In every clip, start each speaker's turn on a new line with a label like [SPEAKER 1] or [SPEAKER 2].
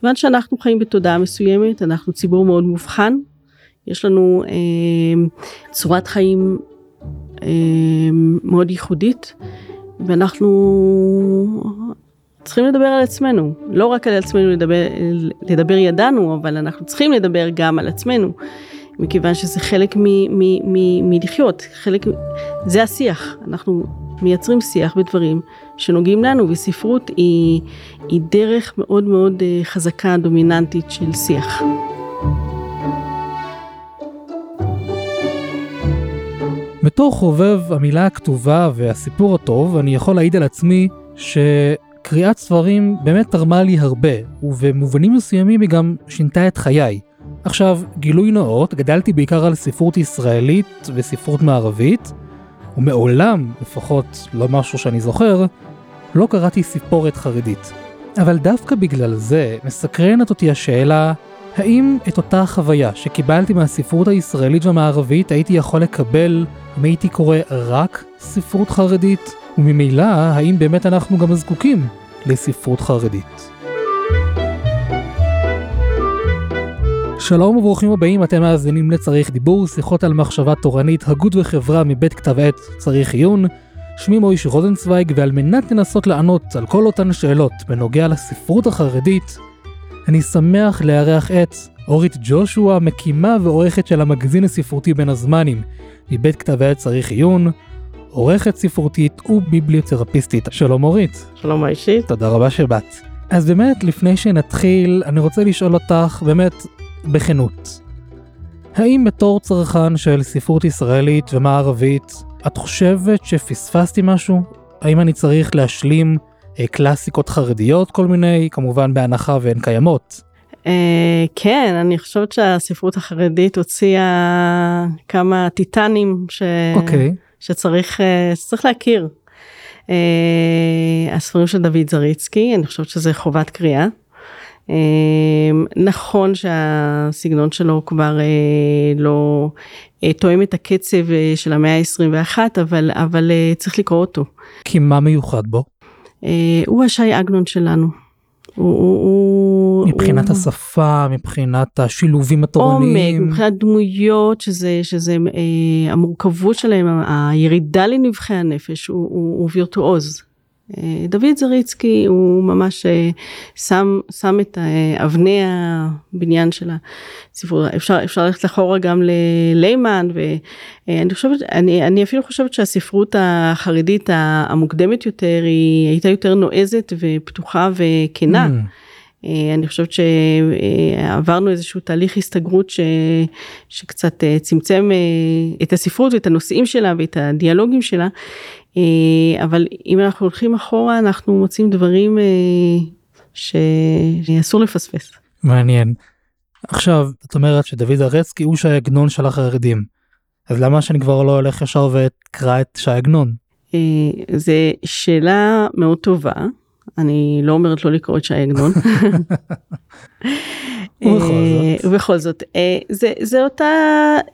[SPEAKER 1] כיוון שאנחנו חיים בתודעה מסוימת, אנחנו ציבור מאוד מובחן, יש לנו אה, צורת חיים אה, מאוד ייחודית, ואנחנו צריכים לדבר על עצמנו, לא רק על עצמנו לדבר, לדבר ידענו, אבל אנחנו צריכים לדבר גם על עצמנו, מכיוון שזה חלק מלחיות, חלק, זה השיח, אנחנו מייצרים שיח בדברים שנוגעים לנו, וספרות היא, היא דרך מאוד מאוד אה, חזקה, דומיננטית של שיח.
[SPEAKER 2] בתור חובב המילה הכתובה והסיפור הטוב, אני יכול להעיד על עצמי שקריאת ספרים באמת תרמה לי הרבה, ובמובנים מסוימים היא גם שינתה את חיי. עכשיו, גילוי נאות, גדלתי בעיקר על ספרות ישראלית וספרות מערבית, ומעולם, לפחות לא משהו שאני זוכר, לא קראתי סיפורת חרדית. אבל דווקא בגלל זה מסקרנת אותי השאלה, האם את אותה חוויה שקיבלתי מהספרות הישראלית והמערבית הייתי יכול לקבל אם הייתי קורא רק ספרות חרדית? וממילא, האם באמת אנחנו גם זקוקים לספרות חרדית? שלום וברוכים הבאים, אתם מאזינים לצריך דיבור, שיחות על מחשבה תורנית, הגות וחברה מבית כתב עת צריך עיון. שמי מויש רוזנצוויג, ועל מנת לנסות לענות על כל אותן שאלות בנוגע לספרות החרדית, אני שמח לארח את אורית ג'ושוע, מקימה ועורכת של המגזין הספרותי בין הזמנים, מבית כתב עת צריך עיון, עורכת ספרותית וביבליותרפיסטית. שלום אורית.
[SPEAKER 1] שלום אישית.
[SPEAKER 2] תודה רבה שבאת. אז באמת, לפני שנתחיל, אני רוצה לשאול אותך, באמת, בכנות. האם בתור צרכן של ספרות ישראלית ומערבית, את חושבת שפספסתי משהו? האם אני צריך להשלים אה, קלאסיקות חרדיות כל מיני, כמובן בהנחה והן קיימות?
[SPEAKER 1] אה, כן, אני חושבת שהספרות החרדית הוציאה כמה טיטנים ש...
[SPEAKER 2] Okay. אוקיי.
[SPEAKER 1] שצריך, אה, שצריך להכיר. אה, הספרים של דוד זריצקי, אני חושבת שזה חובת קריאה. אמ, נכון שהסגנון שלו כבר אה, לא אה, תואם את הקצב אה, של המאה ה-21, אבל, אבל צריך לקרוא אותו.
[SPEAKER 2] כי מה מיוחד בו?
[SPEAKER 1] הוא השי עגנון שלנו. הוא,
[SPEAKER 2] הוא, מבחינת הוא... השפה, מבחינת השילובים התורניים.
[SPEAKER 1] עומק, מבחינת דמויות, שזה, שזה אה, המורכבות שלהם, הירידה לנבחי הנפש, הוא, הוא, הוא וירטואוז. אה, דוד זריצקי הוא ממש אה, שם, שם את אה, אבני הבניין של הספרות, אפשר, אפשר ללכת אחורה גם לליימן ואני חושבת, אני, אני אפילו חושבת שהספרות החרדית המוקדמת יותר היא הייתה יותר נועזת ופתוחה וכנה. Mm. אני חושבת שעברנו איזשהו תהליך הסתגרות ש... שקצת צמצם את הספרות ואת הנושאים שלה ואת הדיאלוגים שלה, אבל אם אנחנו הולכים אחורה אנחנו מוצאים דברים אה, שאסור לפספס.
[SPEAKER 2] מעניין. עכשיו את אומרת שדוד ארצקי הוא שי עגנון של החרדים. אז למה שאני כבר לא הולך ישר ואקרא את שי עגנון?
[SPEAKER 1] אה, זה שאלה מאוד טובה. אני לא אומרת לא לקרוא את שי עגנון. ובכל זאת, אה, זה, זה, אותה,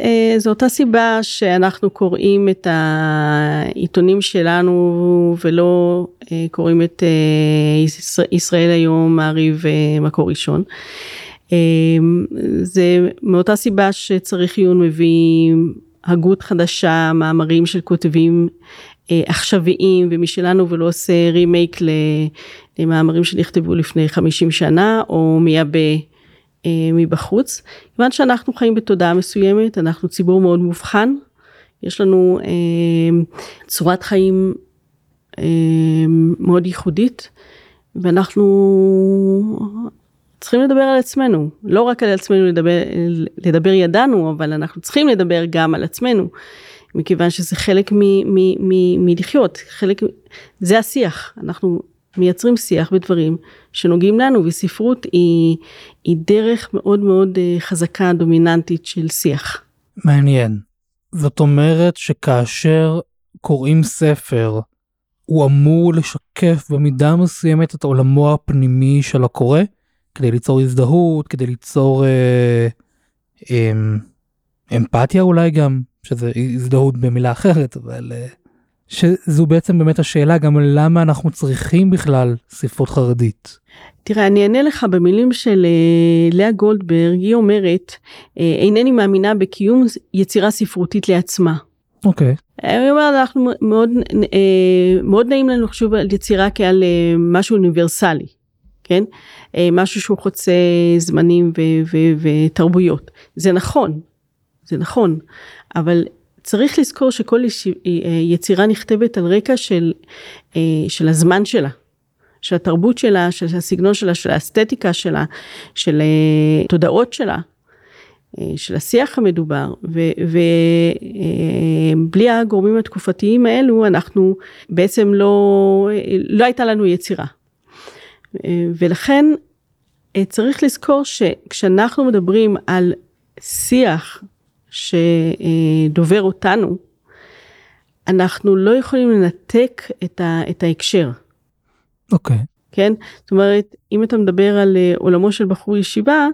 [SPEAKER 1] אה, זה אותה סיבה שאנחנו קוראים את העיתונים שלנו ולא אה, קוראים את ישראל היום, מעריב מקור ראשון. זה מאותה סיבה שצריך עיון מביא הגות חדשה, מאמרים של כותבים עכשוויים ומשלנו ולא עושה רימייק למאמרים שנכתבו לפני 50 שנה או מייבא אה, מבחוץ. כיוון שאנחנו חיים בתודעה מסוימת, אנחנו ציבור מאוד מובחן, יש לנו אה, צורת חיים אה, מאוד ייחודית, ואנחנו צריכים לדבר על עצמנו, לא רק על עצמנו לדבר, לדבר ידענו, אבל אנחנו צריכים לדבר גם על עצמנו, מכיוון שזה חלק מלחיות, חלק, זה השיח, אנחנו מייצרים שיח בדברים שנוגעים לנו וספרות היא, היא דרך מאוד מאוד אה, חזקה דומיננטית של שיח.
[SPEAKER 2] מעניין. זאת אומרת שכאשר קוראים ספר הוא אמור לשקף במידה מסוימת את עולמו הפנימי של הקורא כדי ליצור הזדהות כדי ליצור אה, אה, אמפתיה אולי גם שזה הזדהות במילה אחרת אבל. אה... שזו בעצם באמת השאלה גם למה אנחנו צריכים בכלל ספרות חרדית.
[SPEAKER 1] תראה, אני אענה לך במילים של אה, לאה גולדברג, היא אומרת, אה, אינני מאמינה בקיום יצירה ספרותית לעצמה.
[SPEAKER 2] אוקיי.
[SPEAKER 1] אני אומרת, אנחנו מאוד, אה, מאוד נעים לנו לחשוב על יצירה כעל משהו אוניברסלי, כן? משהו שהוא חוצה זמנים ותרבויות. זה נכון, זה נכון, אבל צריך לזכור שכל יצירה נכתבת על רקע של, של הזמן שלה. של התרבות שלה, של הסגנון שלה, של האסתטיקה שלה, של uh, תודעות שלה, של השיח המדובר, ובלי הגורמים התקופתיים האלו אנחנו בעצם לא, לא הייתה לנו יצירה. ולכן צריך לזכור שכשאנחנו מדברים על שיח שדובר אותנו, אנחנו לא יכולים לנתק את, ה, את ההקשר.
[SPEAKER 2] אוקיי. Okay.
[SPEAKER 1] כן? זאת אומרת, אם אתה מדבר על uh, עולמו של בחור ישיבה,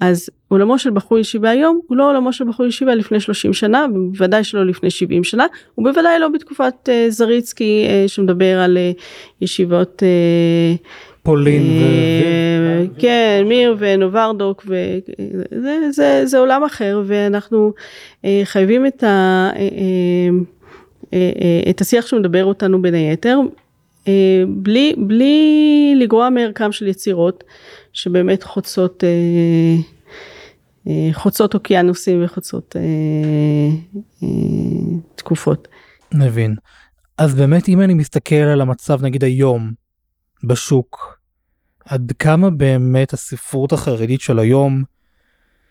[SPEAKER 1] אז עולמו של בחור ישיבה היום הוא לא עולמו של בחור ישיבה לפני 30 שנה, בוודאי שלא לפני 70 שנה, ובוודאי לא בתקופת uh, זריצקי uh, שמדבר על uh, ישיבות... Uh,
[SPEAKER 2] פולין
[SPEAKER 1] ו... כן, מיר ונוברדוק, וזה זה, זה עולם אחר, ואנחנו uh, חייבים את, ה, uh, את השיח שמדבר אותנו בין היתר, אה, בלי, בלי לגרוע מערכם של יצירות שבאמת חוצות, אה, אה, חוצות אוקיינוסים וחוצות תקופות.
[SPEAKER 2] מבין. אז באמת אם אני מסתכל על המצב נגיד היום בשוק, עד כמה באמת הספרות החרדית של היום,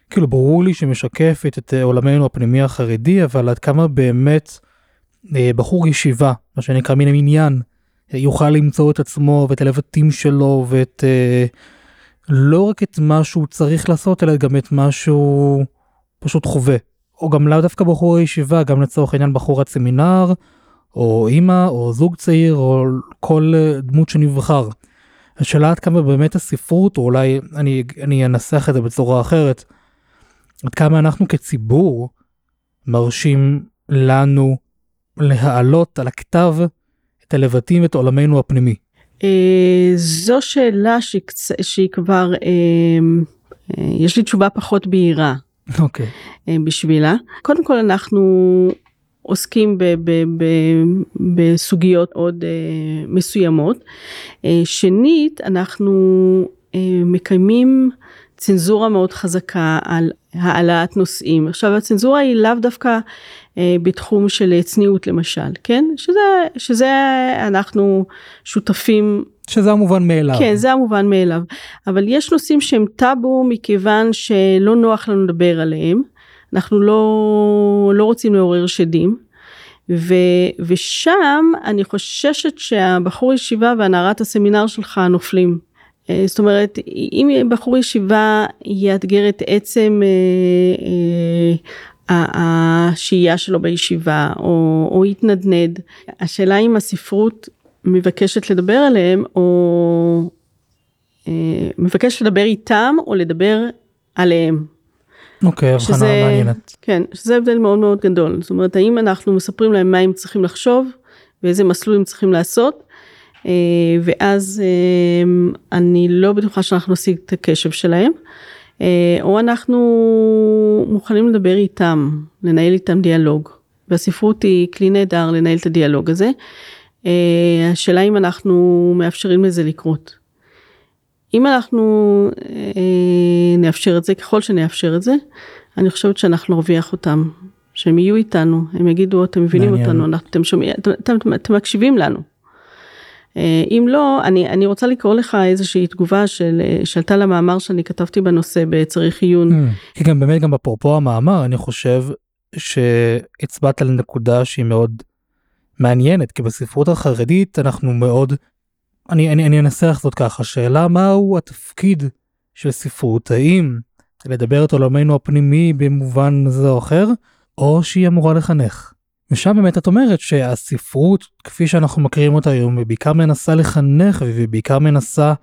[SPEAKER 2] כאילו ברור לי שמשקפת את עולמנו הפנימי החרדי, אבל עד כמה באמת בחור ישיבה, מה שנקרא מן המניין, יוכל למצוא את עצמו ואת הלבטים שלו ואת אה, לא רק את מה שהוא צריך לעשות אלא גם את מה שהוא פשוט חווה. או גם לאו דווקא בחור הישיבה, גם לצורך העניין בחורת סמינר, או אימא, או זוג צעיר, או כל אה, דמות שנבחר. השאלה עד כמה באמת הספרות, או אולי אני, אני אנסח את זה בצורה אחרת, עד כמה אנחנו כציבור מרשים לנו להעלות על הכתב את הלבטים ואת עולמנו הפנימי?
[SPEAKER 1] אה, זו שאלה שהיא כבר, אה, יש לי תשובה פחות בהירה.
[SPEAKER 2] אוקיי.
[SPEAKER 1] בשבילה. קודם כל אנחנו עוסקים ב, ב, ב, בסוגיות עוד מסוימות. שנית, אנחנו מקיימים צנזורה מאוד חזקה על העלאת נושאים. עכשיו הצנזורה היא לאו דווקא אה, בתחום של צניעות למשל, כן? שזה, שזה אנחנו שותפים.
[SPEAKER 2] שזה המובן מאליו.
[SPEAKER 1] כן, זה המובן מאליו. אבל יש נושאים שהם טאבו מכיוון שלא נוח לנו לדבר עליהם. אנחנו לא, לא רוצים לעורר שדים. ו, ושם אני חוששת שהבחור ישיבה והנערת הסמינר שלך נופלים. אה, זאת אומרת, אם בחור ישיבה יאתגר את עצם אה, אה, השהייה שלו בישיבה או, או יתנדנד. השאלה אם הספרות מבקשת לדבר עליהם או אה, מבקשת לדבר איתם או לדבר עליהם.
[SPEAKER 2] אוקיי, הבחנה מעניינת.
[SPEAKER 1] כן, שזה הבדל מאוד מאוד גדול. זאת אומרת, האם אנחנו מספרים להם מה הם צריכים לחשוב ואיזה מסלול הם צריכים לעשות, אה, ואז אה, אני לא בטוחה שאנחנו נשיג את הקשב שלהם. אה, או אנחנו מוכנים לדבר איתם, לנהל איתם דיאלוג. והספרות היא כלי נהדר לנהל את הדיאלוג הזה. השאלה אם אנחנו מאפשרים לזה לקרות. אם אנחנו אה, נאפשר את זה, ככל שנאפשר את זה, אני חושבת שאנחנו נרוויח אותם, שהם יהיו איתנו, הם יגידו, אתם מבינים מעניין. אותנו, אנחנו, אתם, שומעים, אתם, אתם, אתם מקשיבים לנו. אה, אם לא, אני, אני רוצה לקרוא לך איזושהי תגובה של, אה, שעלתה למאמר שאני כתבתי בנושא בצריך עיון.
[SPEAKER 2] Mm, כי גם באמת גם אפרופו המאמר, אני חושב שהצבעת על נקודה שהיא מאוד מעניינת, כי בספרות החרדית אנחנו מאוד, אני, אני, אני אנסח זאת ככה, שאלה מהו התפקיד של ספרות, האם לדבר את עולמנו הפנימי במובן זה או אחר, או שהיא אמורה לחנך. ושם באמת את אומרת שהספרות כפי שאנחנו מכירים אותה היום היא בעיקר מנסה לחנך והיא בעיקר מנסה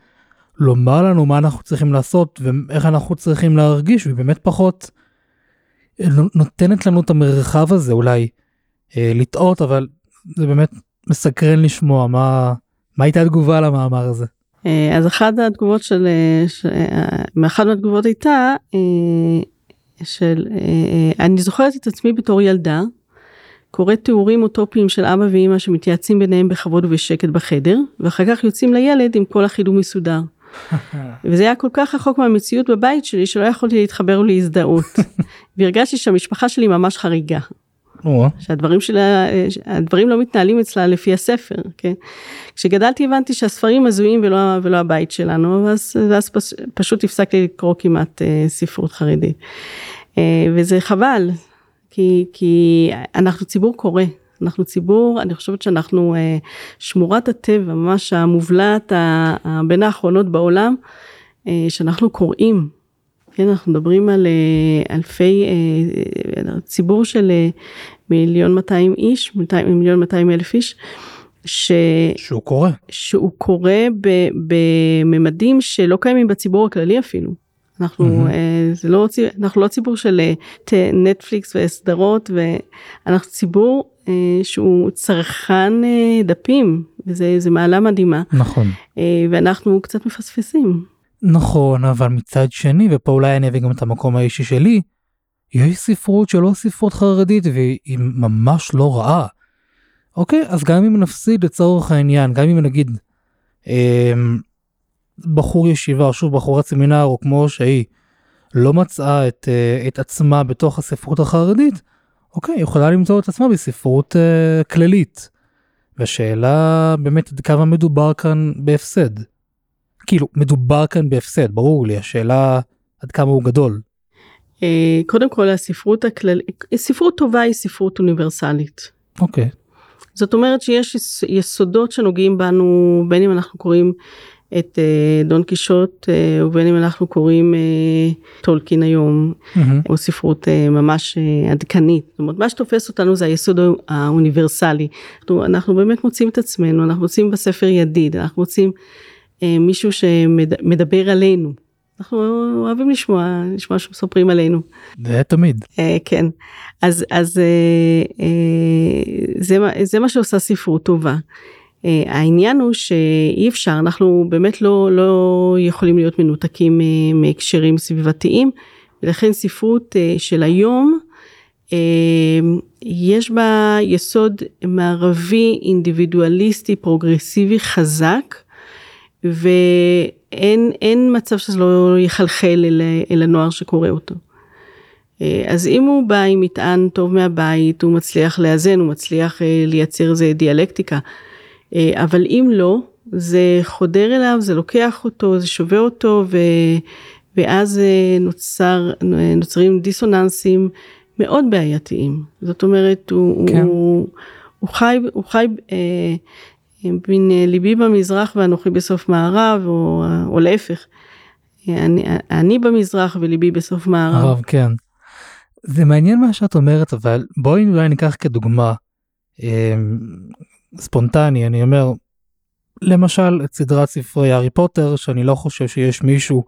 [SPEAKER 2] לומר לנו מה אנחנו צריכים לעשות ואיך אנחנו צריכים להרגיש והיא באמת פחות נותנת לנו את המרחב הזה אולי אה, לטעות אבל זה באמת מסקרן לשמוע מה, מה הייתה התגובה למאמר הזה.
[SPEAKER 1] אה, אז אחת התגובות של, ש... מאחת מהתגובות הייתה של אני זוכרת את עצמי בתור ילדה קוראת תיאורים אוטופיים של אבא ואמא שמתייעצים ביניהם בכבוד ובשקט בחדר ואחר כך יוצאים לילד עם כל החידום מסודר. וזה היה כל כך רחוק מהמציאות בבית שלי שלא יכולתי להתחבר להזדהות. והרגשתי שהמשפחה שלי ממש חריגה. שהדברים שלה, הדברים לא מתנהלים אצלה לפי הספר, כן? כשגדלתי הבנתי שהספרים הזויים ולא, ולא הבית שלנו, ואז, ואז פשוט הפסקתי לקרוא כמעט אה, ספרות חרדית. אה, וזה חבל, כי, כי אנחנו ציבור קורא, אנחנו ציבור, אני חושבת שאנחנו אה, שמורת הטבע, ממש המובלעת בין האחרונות בעולם, אה, שאנחנו קוראים. כן, אנחנו מדברים על אה, אלפי, ציבור של מיליון 200 איש, מיליון 200 אלף איש. ש...
[SPEAKER 2] שהוא קורא.
[SPEAKER 1] שהוא קורא בממדים שלא קיימים בציבור הכללי אפילו. אנחנו, mm-hmm. זה לא, אנחנו לא ציבור של נטפליקס וסדרות ואנחנו ציבור אה, שהוא צרכן אה, דפים וזה מעלה מדהימה
[SPEAKER 2] נכון
[SPEAKER 1] אה, ואנחנו קצת מפספסים.
[SPEAKER 2] נכון אבל מצד שני ופה אולי אני אביא גם את המקום האישי שלי יש ספרות שלא ספרות חרדית והיא ממש לא רעה. אוקיי אז גם אם נפסיד לצורך העניין גם אם נגיד אה, בחור ישיבה או שוב בחורת סמינר או כמו שהיא לא מצאה את, את עצמה בתוך הספרות החרדית אוקיי, יכולה למצוא את עצמה בספרות אה, כללית. והשאלה באמת עד כמה מדובר כאן בהפסד. כאילו, מדובר כאן בהפסד, ברור לי, השאלה עד כמה הוא גדול.
[SPEAKER 1] אה, קודם כל הספרות הכללית, ספרות טובה היא ספרות אוניברסלית.
[SPEAKER 2] אוקיי.
[SPEAKER 1] זאת אומרת שיש יסודות שנוגעים בנו בין אם אנחנו קוראים את uh, דון קישוט uh, ובין אם אנחנו קוראים טולקין היום mm-hmm. או ספרות ממש עדכנית. זאת אומרת מה שתופס אותנו זה היסוד האוניברסלי. אנחנו, אנחנו באמת מוצאים את עצמנו אנחנו מוצאים בספר ידיד אנחנו מוצאים מישהו שמדבר עלינו. אנחנו אוהבים לשמוע לשמוע שמספרים עלינו.
[SPEAKER 2] זה תמיד.
[SPEAKER 1] Uh, כן אז אז uh, זה זה מה שעושה ספרות טובה. העניין הוא שאי אפשר, אנחנו באמת לא, לא יכולים להיות מנותקים מהקשרים סביבתיים, ולכן ספרות של היום, יש בה יסוד מערבי, אינדיבידואליסטי, פרוגרסיבי, חזק, ואין מצב שזה לא יחלחל אל, אל הנוער שקורא אותו. אז אם הוא בא עם מטען טוב מהבית, הוא מצליח לאזן, הוא מצליח לייצר איזה דיאלקטיקה. אה, אבל אם לא, זה חודר אליו, זה לוקח אותו, זה שובה אותו, ו, ואז אה, נוצר, נוצרים דיסוננסים מאוד בעייתיים. זאת אומרת, הוא, כן. הוא, הוא חי, הוא חי אה, בין ליבי במזרח ואנוכי בסוף מערב, או, או להפך. אני, אני במזרח וליבי בסוף מערב.
[SPEAKER 2] הרב, כן. זה מעניין מה שאת אומרת, אבל בואי אולי ניקח כדוגמה. ספונטני אני אומר למשל את סדרת ספרי הארי פוטר שאני לא חושב שיש מישהו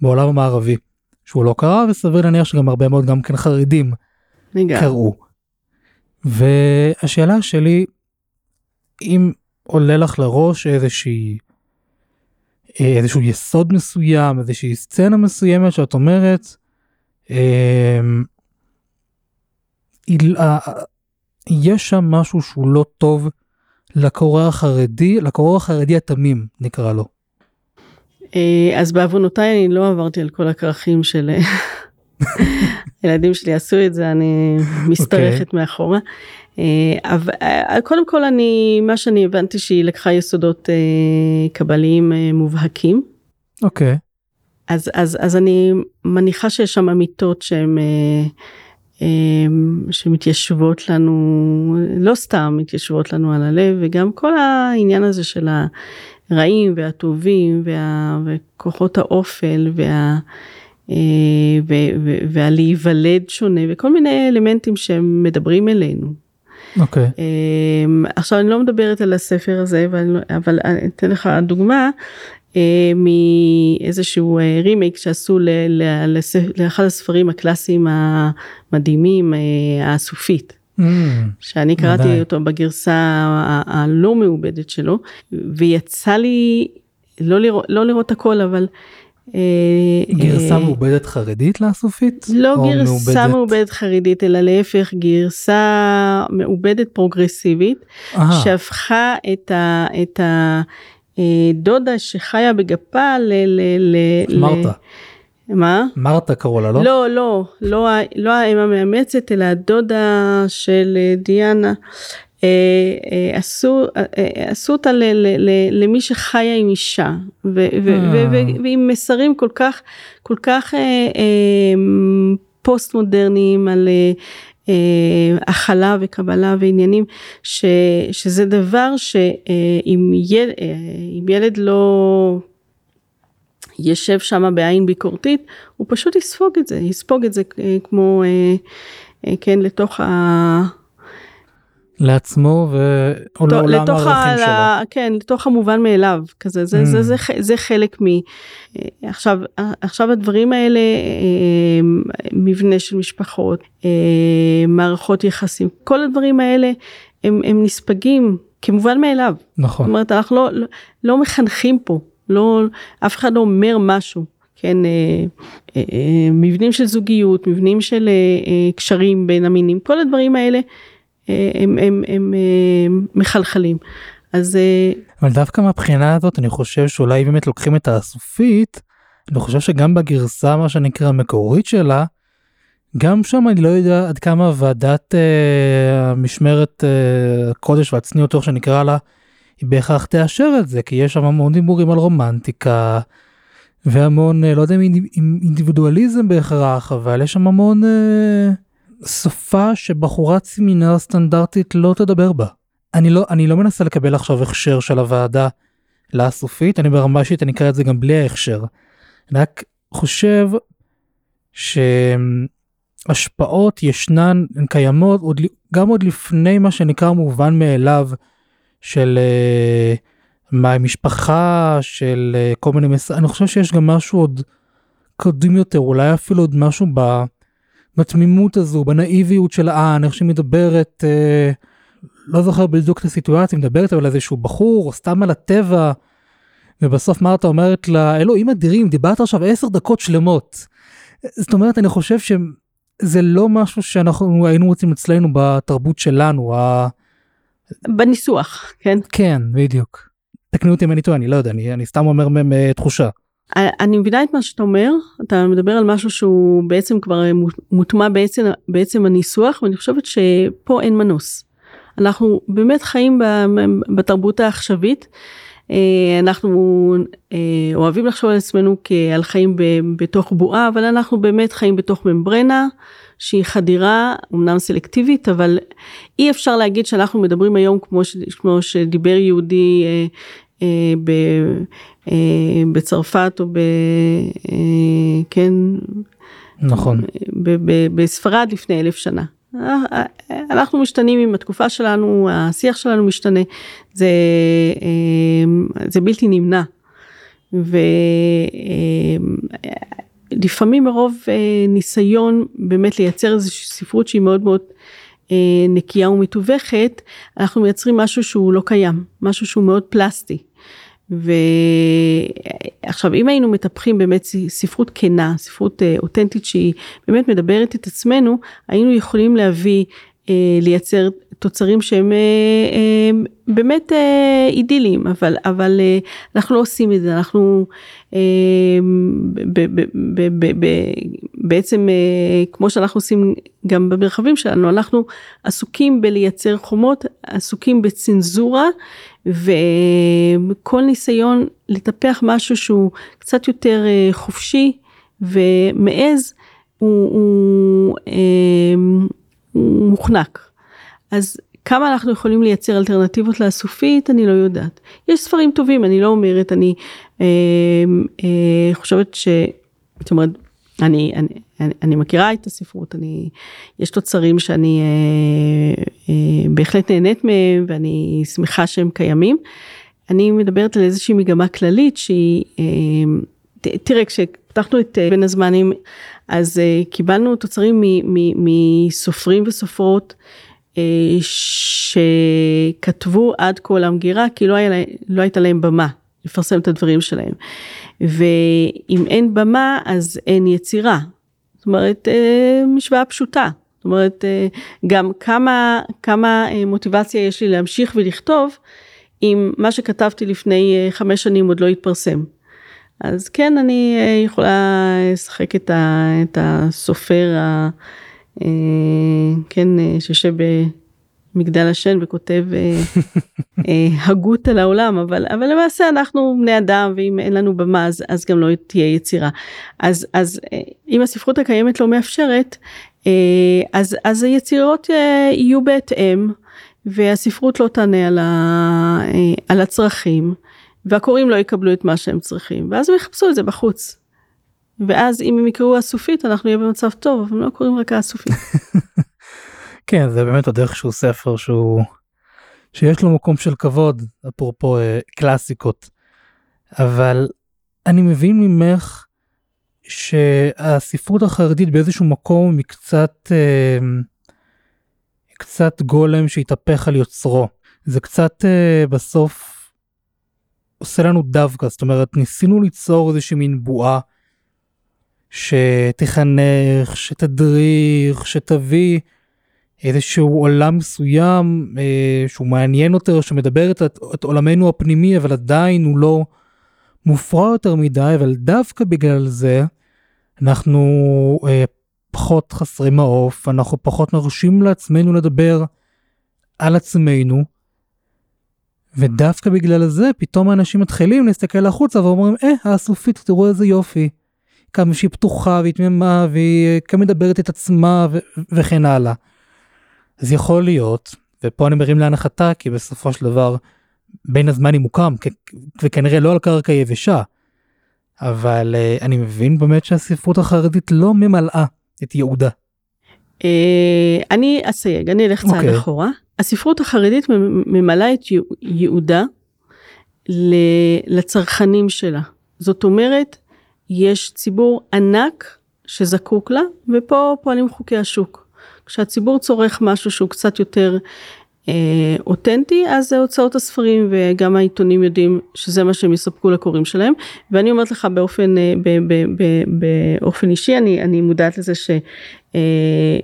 [SPEAKER 2] בעולם המערבי שהוא לא קרא וסביר להניח שגם הרבה מאוד גם כן חרדים קראו. והשאלה שלי אם עולה לך לראש איזושהי איזשהו יסוד מסוים איזושהי סצנה מסוימת שאת אומרת. אה, יש שם משהו שהוא לא טוב לקורא החרדי, לקורא החרדי התמים נקרא לו.
[SPEAKER 1] אה, אז בעוונותיי אני לא עברתי על כל הכרכים של הילדים שלי עשו את זה אני משתרכת okay. אוקיי. מאחורה. אה, אבל אה, קודם כל אני מה שאני הבנתי שהיא לקחה יסודות קבליים מובהקים.
[SPEAKER 2] אוקיי. Okay.
[SPEAKER 1] אז אז אז אני מניחה שיש שם אמיתות שהן שמתיישבות לנו, לא סתם מתיישבות לנו על הלב, וגם כל העניין הזה של הרעים והטובים וה, וכוחות האופל וה... אה, והלהיוולד שונה וכל מיני אלמנטים שהם מדברים אלינו.
[SPEAKER 2] אוקיי. Okay.
[SPEAKER 1] אמ, עכשיו אני לא מדברת על הספר הזה אבל, אבל אני אתן לך דוגמה אה, מאיזשהו רימייק אה, שעשו לאחד הספרים הקלאסיים המדהימים, אה, הסופית.
[SPEAKER 2] Mm,
[SPEAKER 1] שאני קראתי
[SPEAKER 2] ודאי.
[SPEAKER 1] אותו בגרסה הלא מעובדת שלו, ויצא לי לא לראות, לא לראות הכל, אבל... אה,
[SPEAKER 2] גרסה
[SPEAKER 1] אה,
[SPEAKER 2] מעובדת חרדית לאסופית?
[SPEAKER 1] לא גרסה
[SPEAKER 2] מעובדת-
[SPEAKER 1] מעובדת חרדית, אלא להפך, גרסה מעובדת פרוגרסיבית,
[SPEAKER 2] אה,
[SPEAKER 1] שהפכה את ה... את ה אה, דודה שחיה בגפה ל... ל, ל ל-
[SPEAKER 2] מרתה.
[SPEAKER 1] מה?
[SPEAKER 2] מרתה קראו לה, לא?
[SPEAKER 1] לא, לא, לא, לא האם המאמצת, אלא הדודה של אה, דיאנה. אה, אה, עשו, אה, עשו אותה ל, ל, ל, למי שחיה עם אישה, ו, ו. ו, ו, ועם מסרים כל כך, כל כך פוסט מודרניים על הכלה וקבלה ועניינים, ש, שזה דבר שאם יל, אם ילד לא ישב שם בעין ביקורתית, הוא פשוט יספוג את זה, יספוג את זה כמו, כן, לתוך ה...
[SPEAKER 2] לעצמו או לעולם הערכים שלו.
[SPEAKER 1] ה... כן, לתוך המובן מאליו, כזה, זה,
[SPEAKER 2] Mm.
[SPEAKER 1] זה, זה, ח- זה חלק מ... אה, עכשיו, עכשיו הדברים האלה, אה, מבנה של משפחות, אה, מערכות יחסים, כל הדברים האלה הם, הם נספגים כמובן מאליו. זאת
[SPEAKER 2] נכון.
[SPEAKER 1] אומרת, אנחנו לא, לא, לא מחנכים פה, לא, אף אחד לא אומר משהו, כן, אה, אה, אה, מבנים של זוגיות, מבנים של אה, אה, קשרים בין המינים, כל הדברים האלה אה, הם, הם, הם, אה, מחלחלים. אז אה,
[SPEAKER 2] אבל דווקא מהבחינה הזאת אני חושב שאולי באמת לוקחים את האסופית, אני חושב שגם בגרסה מה שנקרא המקורית שלה, גם שם אני לא יודע עד כמה ועדת אה, המשמרת אה, הקודש והצניעות איך שנקרא לה, היא בהכרח תאשר את זה, כי יש שם המון דיבורים על רומנטיקה, והמון, אה, לא יודע אם אם אינדיבידואליזם בהכרח, אבל יש שם המון אה, שפה שבחורת סמינר סטנדרטית לא תדבר בה. אני לא, אני לא מנסה לקבל עכשיו הכשר של הוועדה לאסופית, אני ברמה אישית אני אקרא את זה גם בלי ההכשר. אני רק חושב שהשפעות ישנן, הן קיימות עוד, גם עוד לפני מה שנקרא מובן מאליו של אה, מה משפחה, של אה, כל מיני מס... אני חושב שיש גם משהו עוד קודם יותר, אולי אפילו עוד משהו ב... בתמימות הזו, בנאיביות של האן, איך שהיא מדברת, אה, לא זוכר בדיוק את הסיטואציה, מדברת על איזשהו בחור, או סתם על הטבע, ובסוף מרתה אומרת לה, אלוהים אדירים, דיברת עכשיו עשר דקות שלמות. זאת אומרת, אני חושב שזה לא משהו שאנחנו היינו רוצים אצלנו בתרבות שלנו, ה...
[SPEAKER 1] בניסוח, כן?
[SPEAKER 2] כן, בדיוק. תקנו אותי אם אני טועה, אני לא יודע, אני, אני סתם אומר מתחושה.
[SPEAKER 1] אני מבינה את מה שאתה אומר, אתה מדבר על משהו שהוא בעצם כבר מוטמע בעצם, בעצם הניסוח, ואני חושבת שפה אין מנוס. אנחנו באמת חיים בתרבות העכשווית, אנחנו אוהבים לחשוב על עצמנו כעל חיים בתוך בועה, אבל אנחנו באמת חיים בתוך ממברנה שהיא חדירה, אמנם סלקטיבית, אבל אי אפשר להגיד שאנחנו מדברים היום כמו, ש, כמו שדיבר יהודי בצרפת או ב... כן.
[SPEAKER 2] נכון.
[SPEAKER 1] ב, ב, בספרד לפני אלף שנה. אנחנו משתנים עם התקופה שלנו, השיח שלנו משתנה, זה, זה בלתי נמנע. ולפעמים מרוב ניסיון באמת לייצר איזושהי ספרות שהיא מאוד מאוד נקייה ומתווכת, אנחנו מייצרים משהו שהוא לא קיים, משהו שהוא מאוד פלסטי. ועכשיו אם היינו מטפחים באמת ספרות כנה, ספרות אותנטית שהיא באמת מדברת את עצמנו, היינו יכולים להביא, לייצר תוצרים שהם באמת אידיליים, אבל, אבל אנחנו לא עושים את זה, אנחנו בעצם כמו שאנחנו עושים גם במרחבים שלנו, אנחנו עסוקים בלייצר חומות, עסוקים בצנזורה, וכל ניסיון לטפח משהו שהוא קצת יותר חופשי ומעז, הוא, הוא, הוא מוחנק. אז כמה אנחנו יכולים לייצר אלטרנטיבות לאסופית, אני לא יודעת. יש ספרים טובים, אני לא אומרת, אני אה, אה, חושבת ש... זאת אומרת, אני, אני, אני, מכירה את הספרות, אני, יש תוצרים שאני אה, אה, בהחלט נהנית מהם ואני שמחה שהם קיימים. אני מדברת על איזושהי מגמה כללית שהיא, אה, תראה, כשפתחנו את אה, בין הזמנים, אז אה, קיבלנו תוצרים מסופרים וסופרות שכתבו עד כה למגירה כי לא, היה, לא הייתה להם במה לפרסם את הדברים שלהם. ואם אין במה אז אין יצירה. זאת אומרת, משוואה פשוטה. זאת אומרת, גם כמה, כמה מוטיבציה יש לי להמשיך ולכתוב, אם מה שכתבתי לפני חמש שנים עוד לא התפרסם. אז כן, אני יכולה לשחק את, ה, את הסופר, ה, כן, שיושב במגדל השן וכותב הגות על העולם, אבל, אבל למעשה אנחנו בני אדם, ואם אין לנו במה אז, אז גם לא תהיה יצירה. אז, אז אם הספרות הקיימת לא מאפשרת, אז, אז היצירות יהיו בהתאם. והספרות לא תענה על, ה, על הצרכים, והקוראים לא יקבלו את מה שהם צריכים, ואז הם יחפשו את זה בחוץ. ואז אם הם יקראו הסופית אנחנו נהיה במצב טוב, אבל הם לא קוראים רק הסופית.
[SPEAKER 2] כן, זה באמת עוד איכשהו ספר שהוא, שיש לו מקום של כבוד, אפרופו אה, קלאסיקות. אבל אני מבין ממך שהספרות החרדית באיזשהו מקום היא קצת... אה, קצת גולם שהתהפך על יוצרו. זה קצת uh, בסוף עושה לנו דווקא, זאת אומרת ניסינו ליצור איזושהי מין בועה שתחנך, שתדריך, שתביא איזשהו עולם מסוים uh, שהוא מעניין יותר, שמדבר את, את עולמנו הפנימי, אבל עדיין הוא לא מופרע יותר מדי, אבל דווקא בגלל זה אנחנו uh, פחות חסרי מעוף, אנחנו פחות מרשים לעצמנו לדבר על עצמנו, ודווקא בגלל זה פתאום האנשים מתחילים להסתכל החוצה ואומרים, אה, הסופית, תראו איזה יופי. כמה שהיא פתוחה והיא תמימה והיא כמה מדברת את עצמה ו- וכן הלאה. אז יכול להיות, ופה אני מרים להנחתה, כי בסופו של דבר בין הזמנים מוקם, וכנראה לא על קרקע יבשה, אבל uh, אני מבין באמת שהספרות החרדית לא ממלאה את ייעודה?
[SPEAKER 1] אה, אני אסייג, אני אלך צעד okay. אוקיי. אחורה. הספרות החרדית ממלאה את ייעודה לצרכנים שלה. זאת אומרת, יש ציבור ענק שזקוק לה, ופה פועלים חוקי השוק. כשהציבור צורך משהו שהוא קצת יותר אה, אותנטי, אז הוצאות הספרים וגם העיתונים יודעים שזה מה שהם יספקו לקוראים שלהם. ואני אומרת לך באופן, אה, ב, ב, ב, באופן אישי, אני, אני מודעת לזה ש, אה,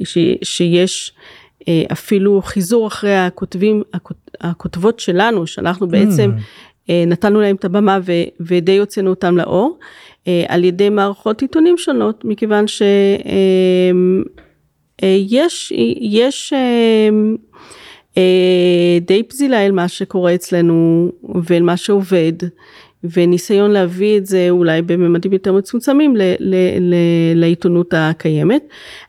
[SPEAKER 1] ש, שיש אה, אפילו חיזור אחרי הכותבים, הכותבות שלנו, שאנחנו בעצם mm. אה, נתנו להם את הבמה ו, ודי הוצאנו אותם לאור, אה, על ידי מערכות עיתונים שונות, מכיוון אה, אה, יש, יש אה, אה, די פזילה אל מה שקורה אצלנו ואל מה שעובד וניסיון להביא את זה אולי בממדים יותר מצומצמים ל, ל, ל, לעיתונות הקיימת.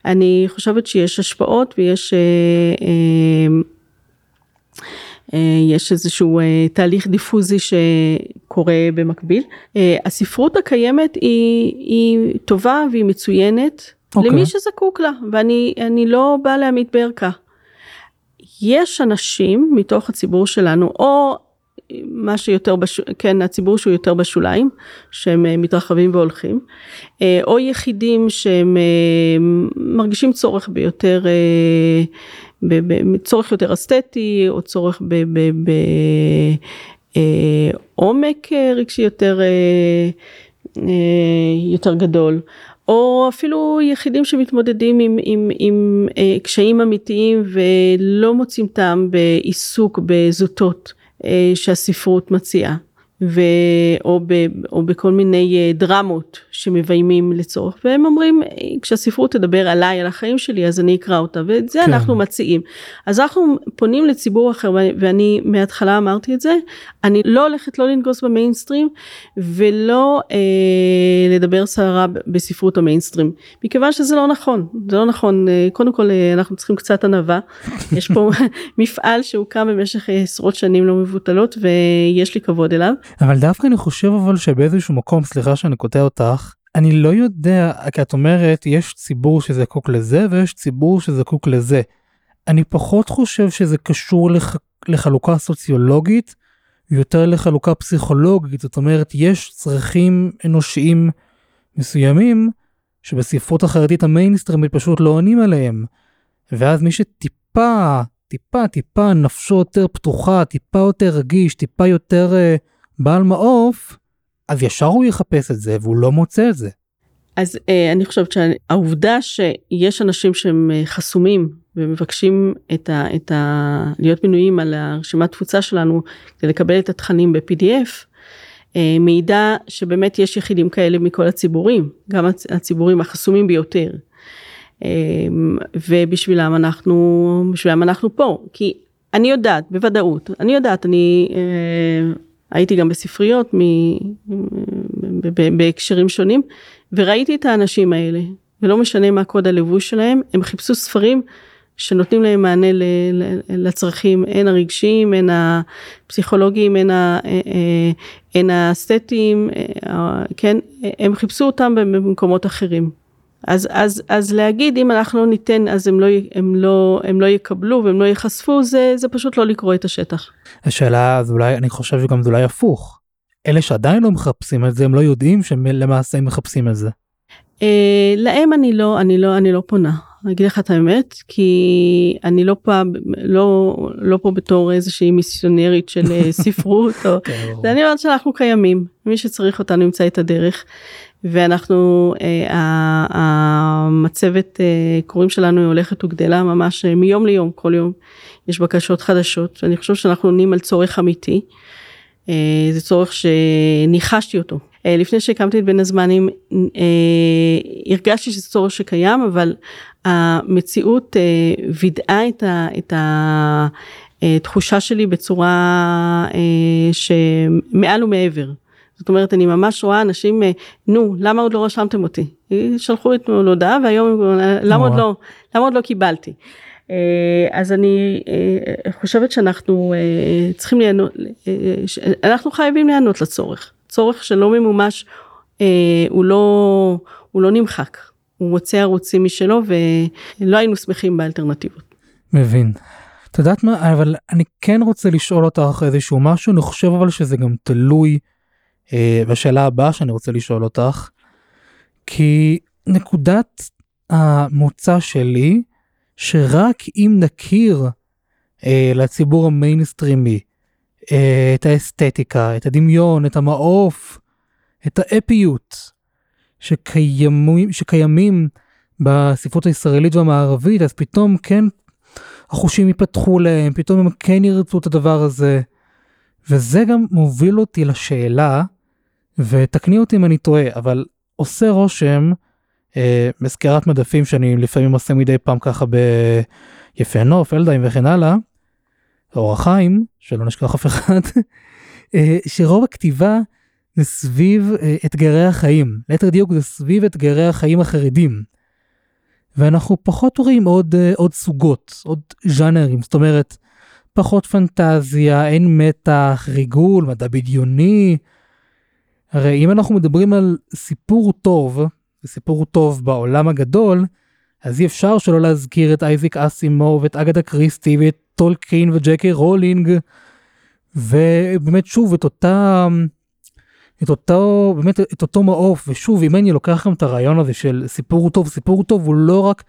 [SPEAKER 1] אני חושבת שיש השפעות ויש אה, אה, יש איזשהו תהליך דיפוזי שקורה במקביל. הספרות הקיימת היא, היא טובה והיא מצוינת okay. אוקיי. למי שזקוק לה ואני לא באה להעמיד בערכה. יש אנשים מתוך הציבור שלנו, או מה שיותר, בש... כן, הציבור שהוא יותר בשוליים, שהם אה, מתרחבים והולכים, אה, או יחידים שהם אה, מרגישים צורך ביותר, צורך יותר אסתטי, או צורך בעומק רגשי יותר, יותר גדול. או אפילו יחידים שמתמודדים עם, עם, עם אה, קשיים אמיתיים ולא מוצאים טעם בעיסוק בזוטות אה, שהספרות מציעה. ו... או, ב... או בכל מיני אה, דרמות שמביימים לצורך והם אומרים כשהספרות תדבר עליי על החיים שלי אז אני אקרא אותה ואת זה כן. אנחנו מציעים. אז אנחנו פונים לציבור אחר ואני מההתחלה אמרתי את זה אני לא הולכת לא לנגוס במיינסטרים ולא אה, לדבר סערה בספרות המיינסטרים מכיוון שזה לא נכון זה לא נכון אה, קודם כל אה, אנחנו צריכים קצת ענווה יש פה מפעל שהוקם במשך עשרות שנים לא מבוטלות ויש לי כבוד אליו.
[SPEAKER 2] אבל דווקא אני חושב אבל שבאיזשהו מקום, סליחה שאני קוטע אותך, אני לא יודע, כי את אומרת, יש ציבור שזקוק לזה ויש ציבור שזקוק לזה. אני פחות חושב שזה קשור לח... לחלוקה סוציולוגית, יותר לחלוקה פסיכולוגית, זאת אומרת, יש צרכים אנושיים מסוימים שבספרות החרדית המיינסטרימית פשוט לא עונים עליהם. ואז מי שטיפה טיפה טיפה נפשו יותר פתוחה, טיפה יותר רגיש, טיפה יותר אה, בעל מעוף, אז ישר הוא יחפש את זה והוא לא מוצא את זה.
[SPEAKER 1] אז אה, אני חושבת שהעובדה שיש אנשים שהם אה, חסומים ומבקשים את ה, את ה, להיות מנויים על הרשימת תפוצה שלנו כדי לקבל את התכנים ב-PDF, אה, מעידה שבאמת יש יחידים כאלה מכל הציבורים, גם הציבורים החסומים ביותר. אה, ובשבילם אנחנו, בשבילם אנחנו פה, כי אני יודעת בוודאות, אני יודעת, אני אה, הייתי גם בספריות מ, בהקשרים שונים, וראיתי את האנשים האלה, ולא משנה מה קוד הלבוש שלהם, הם חיפשו ספרים שנותנים להם מענה לצרכים, הן הרגשיים, הן הפסיכולוגיים, הן אה, האסתטיים, אה, כן, הם חיפשו אותם במקומות אחרים. אז, אז, אז להגיד אם אנחנו ניתן אז הם לא, הם לא, הם לא יקבלו והם לא ייחשפו זה, זה פשוט לא לקרוא את השטח.
[SPEAKER 2] השאלה אז אולי אני חושב שגם זה אולי הפוך. אלה שעדיין לא מחפשים את זה הם לא יודעים שהם למעשה מחפשים את זה.
[SPEAKER 1] אה, להם אני לא אני לא אני לא פונה אני אגיד לך את האמת כי אני לא פעם לא לא פה בתור איזושהי מיסיונרית של אה, ספרות או כן, אני אומרת שאנחנו קיימים מי שצריך אותנו ימצא את הדרך ואנחנו אה, המצבת אה, קוראים שלנו הולכת וגדלה ממש אה, מיום ליום כל יום. יש בקשות חדשות ואני חושב שאנחנו עונים על צורך אמיתי. אה, זה צורך שניחשתי אותו לפני שהקמתי את בין הזמנים אה, הרגשתי שזה צורך שקיים אבל המציאות אה, וידאה את, ה, את התחושה שלי בצורה שמעל ומעבר. זאת אומרת אני ממש רואה אנשים נו למה עוד לא רשמתם אותי שלחו את הודעה והיום למה עוד לא למה עוד לא קיבלתי. אז אני חושבת שאנחנו צריכים לענות אנחנו חייבים לענות לצורך צורך שלא ממומש אה, הוא לא הוא לא נמחק הוא מוצא ערוצים משלו ולא היינו שמחים באלטרנטיבות.
[SPEAKER 2] מבין. את יודעת מה אבל אני כן רוצה לשאול אותך איזשהו משהו אני חושב אבל שזה גם תלוי אה, בשאלה הבאה שאני רוצה לשאול אותך כי נקודת המוצא שלי שרק אם נכיר אה, לציבור המיינסטרימי את האסתטיקה, את הדמיון, את המעוף, את האפיות שקיימים, שקיימים בספרות הישראלית והמערבית, אז פתאום כן החושים ייפתחו להם, פתאום הם כן ירצו את הדבר הזה. וזה גם מוביל אותי לשאלה, ותקני אותי אם אני טועה, אבל עושה רושם, אה, בסקירת מדפים שאני לפעמים עושה מדי פעם ככה ביפה נוף, אלדיים וכן הלאה, אור החיים, שלא נשכח אף אחד, אה, שרוב הכתיבה זה סביב אה, אתגרי החיים, ליתר דיוק זה סביב אתגרי החיים החרדים. ואנחנו פחות רואים עוד, אה, עוד סוגות, עוד ז'אנרים, זאת אומרת, פחות פנטזיה, אין מתח, ריגול, מדע בדיוני. הרי אם אנחנו מדברים על סיפור טוב, וסיפור טוב בעולם הגדול, אז אי אפשר שלא להזכיר את אייזיק אסימוב ואת אגתה כריסטי ואת טולקין וג'יי קיי רולינג ובאמת שוב את אותה את אותו באמת את אותו מעוף ושוב אם אני לוקח גם את הרעיון הזה של סיפור טוב סיפור טוב הוא לא רק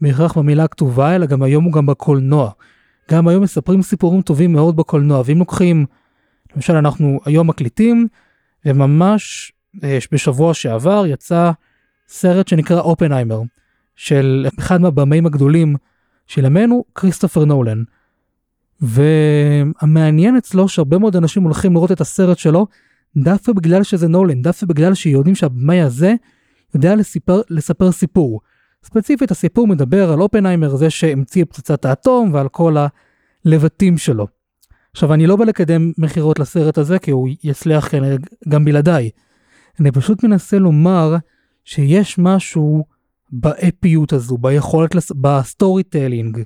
[SPEAKER 2] בהכרח במילה הכתובה אלא גם היום הוא גם בקולנוע. גם היום מספרים סיפורים טובים מאוד בקולנוע ואם לוקחים למשל אנחנו היום מקליטים וממש אה, בשבוע שעבר יצא סרט שנקרא אופנהיימר של אחד מהבמאים הגדולים של ימינו כריסטופר נולן. והמעניין אצלו שהרבה מאוד אנשים הולכים לראות את הסרט שלו דווקא בגלל שזה נולן, דווקא בגלל שיודעים שהבמאי הזה יודע לספר, לספר סיפור. ספציפית הסיפור מדבר על אופנהיימר זה שהמציא פצצת האטום ועל כל הלבטים שלו. עכשיו אני לא בא לקדם מכירות לסרט הזה כי הוא יצליח כנראה גם בלעדיי. אני פשוט מנסה לומר שיש משהו באפיות הזו, ביכולת, לס... ב storytelling,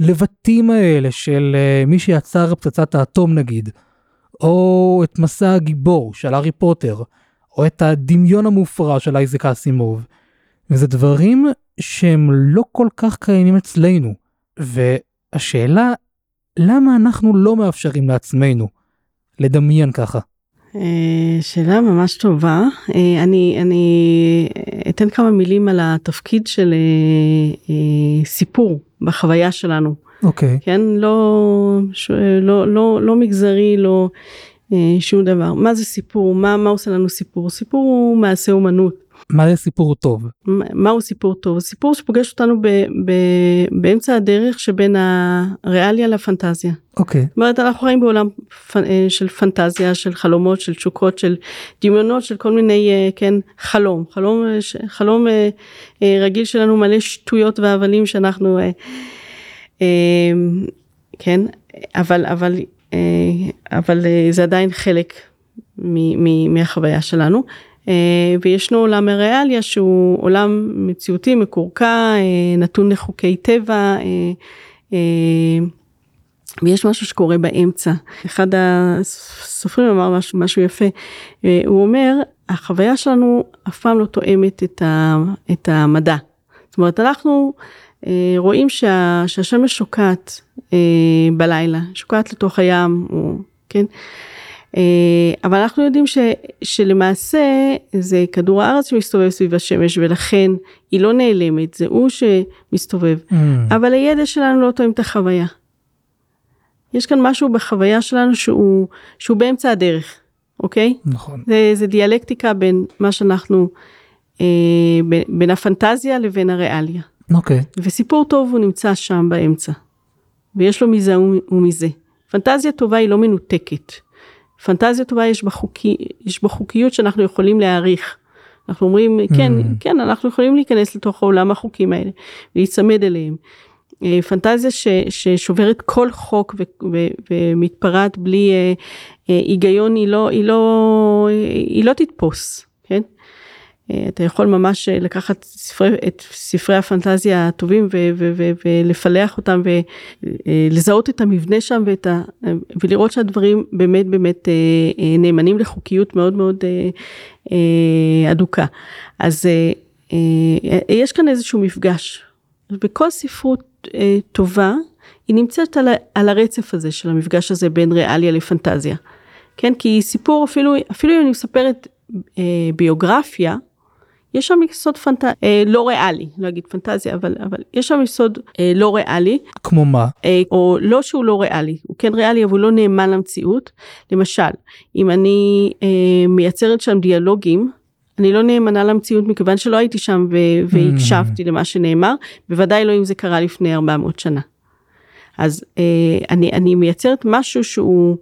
[SPEAKER 2] בלבטים האלה של אה, מי שיצר פצצת האטום נגיד, או את מסע הגיבור של הארי פוטר, או את הדמיון המופרע של אייזק אסימוב. וזה דברים שהם לא כל כך קיימים אצלנו. והשאלה, למה אנחנו לא מאפשרים לעצמנו לדמיין ככה?
[SPEAKER 1] אה, שאלה ממש טובה. אה, אני, אני אתן כמה מילים על התפקיד של אה, סיפור בחוויה שלנו.
[SPEAKER 2] אוקיי.
[SPEAKER 1] כן? לא, ש, לא, לא, לא מגזרי, לא אה, שום דבר. מה זה סיפור? מה, מה עושה לנו סיפור? סיפור הוא מעשה אומנות.
[SPEAKER 2] מה זה סיפור טוב?
[SPEAKER 1] מה- מהו סיפור טוב? סיפור שפוגש אותנו ב, ב, באמצע הדרך שבין הריאליה לפנטזיה.
[SPEAKER 2] אוקיי.
[SPEAKER 1] זאת אומרת אנחנו חיים בעולם פ- אה, של פנטזיה, של חלומות, של תשוקות, של דמיונות, של כל מיני, אה, כן, חלום, חלום, אה, חלום רגיל שלנו מלא שטויות והבלים שאנחנו, כן, אבל, אבל, אבל זה עדיין חלק מ- מ- מהחוויה שלנו. אה, וישנו עולם הריאליה שהוא עולם מציאותי מקורקע, אה, נתון לחוקי טבע, אה, ויש משהו שקורה באמצע. אחד הסופרים אמר משהו, משהו יפה, הוא אומר, החוויה שלנו אף פעם לא תואמת את, המדע. זאת אומרת, אנחנו רואים שה, שהשמש שוקעת בלילה, שוקעת לתוך הים, כן? אה, אבל אנחנו יודעים ש, שלמעשה זה כדור הארץ שמסתובב סביב השמש ולכן היא לא נעלמת, זה הוא שמסתובב.
[SPEAKER 2] Mm,
[SPEAKER 1] אבל הידע שלנו לא תואם את החוויה. יש כאן משהו בחוויה שלנו שהוא, שהוא באמצע הדרך, אוקיי?
[SPEAKER 2] נכון.
[SPEAKER 1] זה, זה דיאלקטיקה בין מה שאנחנו, אה, בין, בין הפנטזיה לבין הריאליה.
[SPEAKER 2] אוקיי.
[SPEAKER 1] וסיפור טוב הוא נמצא שם באמצע. ויש לו מזה ומזה. פנטזיה טובה היא לא מנותקת. פנטזיה טובה יש בה, חוקי, יש בה חוקיות שאנחנו יכולים להעריך. אנחנו אומרים, כן,
[SPEAKER 2] Mm.
[SPEAKER 1] כן, אנחנו יכולים להיכנס לתוך העולם החוקים האלה, להיצמד אליהם. אה, פנטזיה ש, ששוברת כל חוק ו, ו, ומתפרעת בלי אה, אה, היגיון, היא לא, היא, לא, היא לא תתפוס? אה, אתה יכול ממש אה, לקחת ספרי, את ספרי הפנטזיה הטובים ו, ו, ו, ולפלח אותם ולזהות את המבנה שם ואת ה, ולראות שהדברים באמת באמת אה, אה, נאמנים לחוקיות מאוד מאוד אה, אה, אדוקה. אז אה, אה, יש כאן איזשהו מפגש. בכל ספרות אה, טובה היא נמצאת על, על הרצף הזה של המפגש הזה בין ריאליה לפנטזיה. כן, כי סיפור אפילו, אפילו אם אני מספרת אה, ביוגרפיה, יש שם יסוד פנט... אה, לא ריאלי, לא אגיד פנטזיה, אבל, אבל יש שם יסוד אה, לא ריאלי,
[SPEAKER 2] כמו מה?
[SPEAKER 1] אה, או לא שהוא לא ריאלי, הוא כן ריאלי אבל הוא לא נאמן למציאות. למשל, אם אני אה, מייצרת שם דיאלוגים, אני לא נאמנה למציאות מכיוון שלא הייתי שם ו- והקשבתי למה שנאמר, בוודאי לא אם זה קרה לפני 400 שנה. אז אה, אני, אני מייצרת משהו שהוא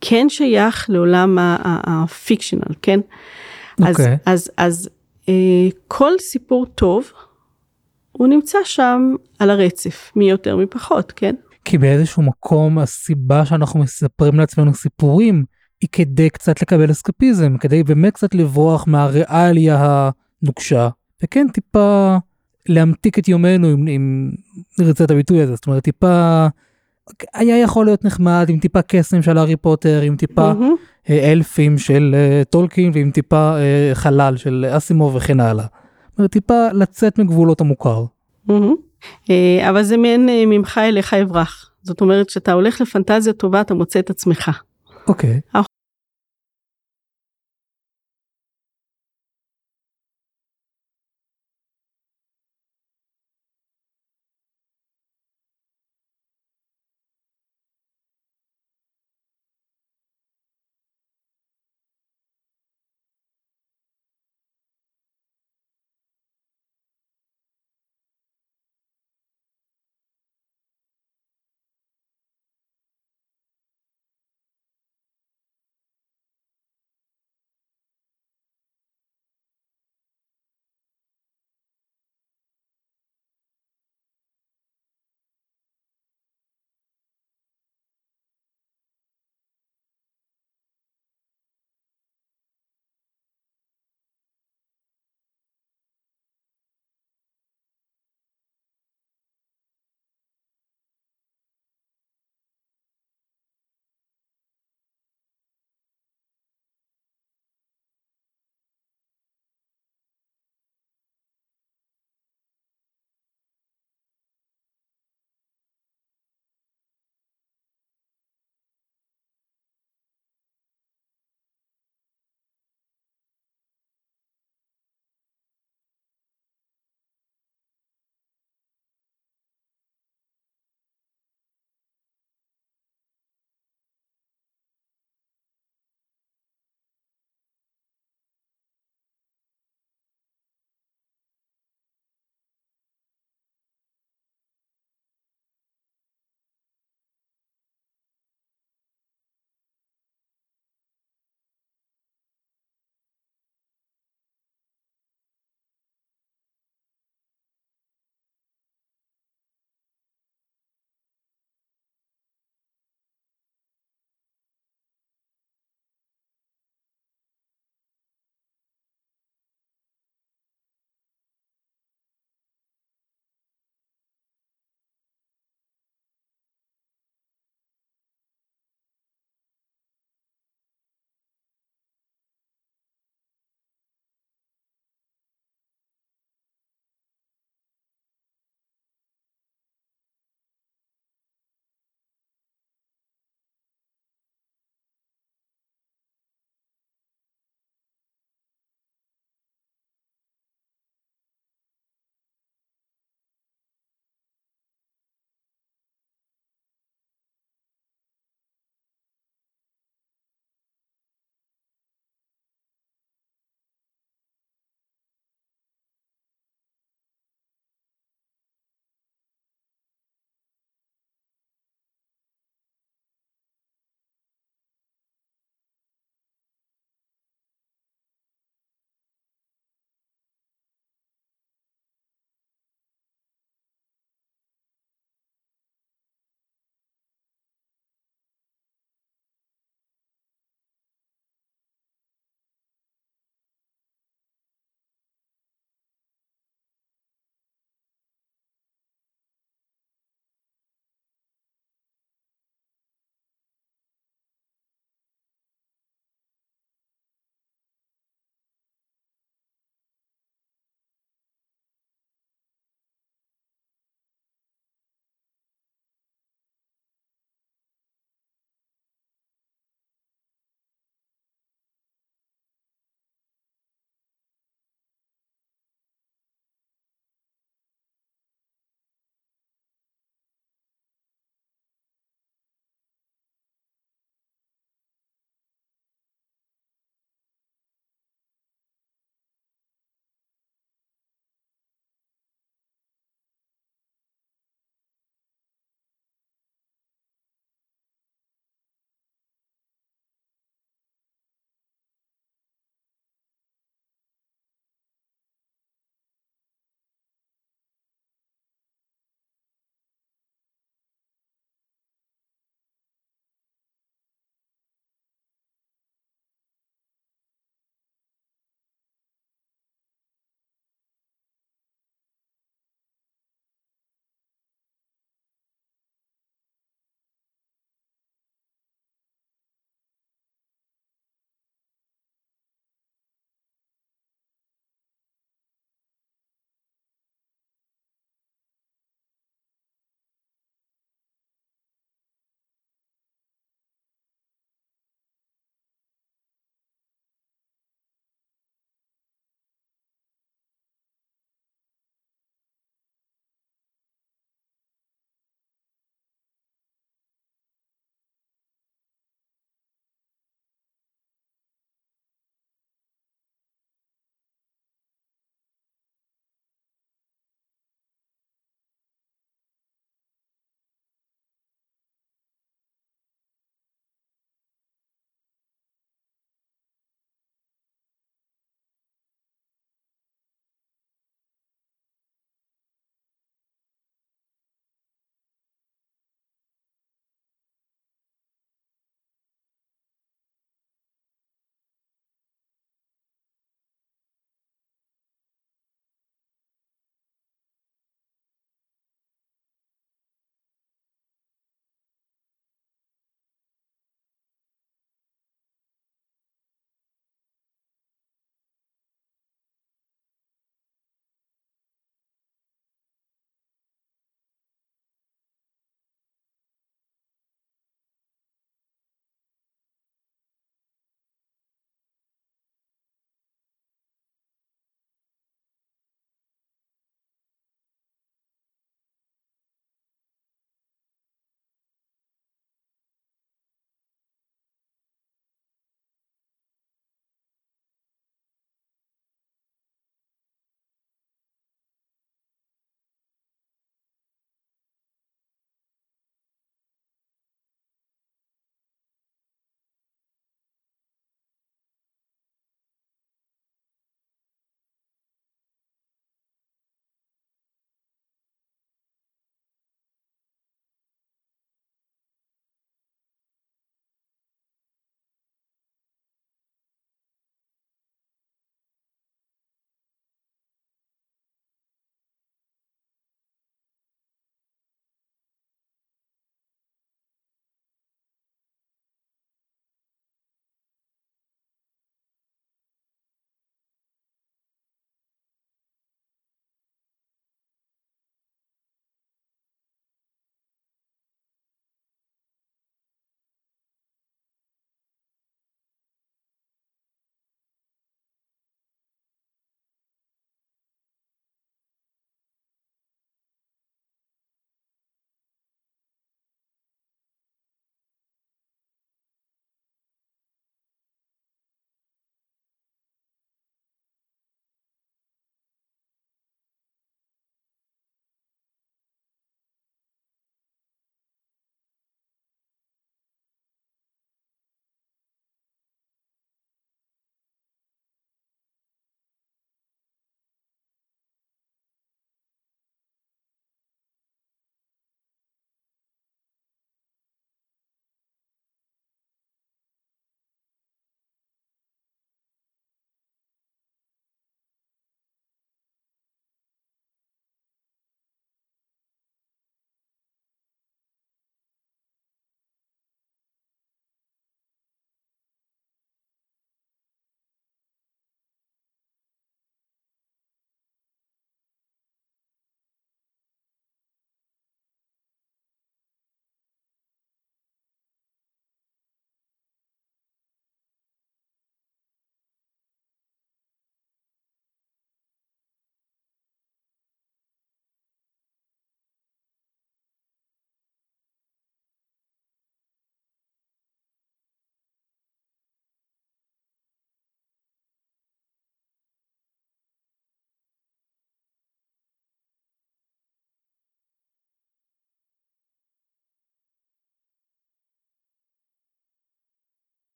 [SPEAKER 1] כן שייך לעולם הפיקשנל, כן? אז,
[SPEAKER 2] אוקיי.
[SPEAKER 1] אז, אז אה, כל סיפור טוב, הוא נמצא שם על הרצף, מי יותר מי פחות, כן?
[SPEAKER 2] כי באיזשהו מקום הסיבה שאנחנו מספרים לעצמנו סיפורים היא כדי קצת לקבל אסקפיזם, כדי באמת קצת לברוח מהריאליה הנוקשה, וכן טיפה להמתיק את יומנו אם, אם נרצה את הביטוי הזה, זאת אומרת טיפה היה יכול להיות נחמד עם טיפה קסם של הארי פוטר, עם טיפה
[SPEAKER 1] מהמם.
[SPEAKER 2] אלפים של אה, טולקין ועם טיפה אה, חלל של אסימוב וכן הלאה. זאת אומרת, טיפה לצאת מגבולות המוכר.
[SPEAKER 1] אה, אבל זה מעין ממך אליך אברח. זאת אומרת שאתה הולך לפנטזיה טובה אתה מוצא את עצמך.
[SPEAKER 2] אוקיי.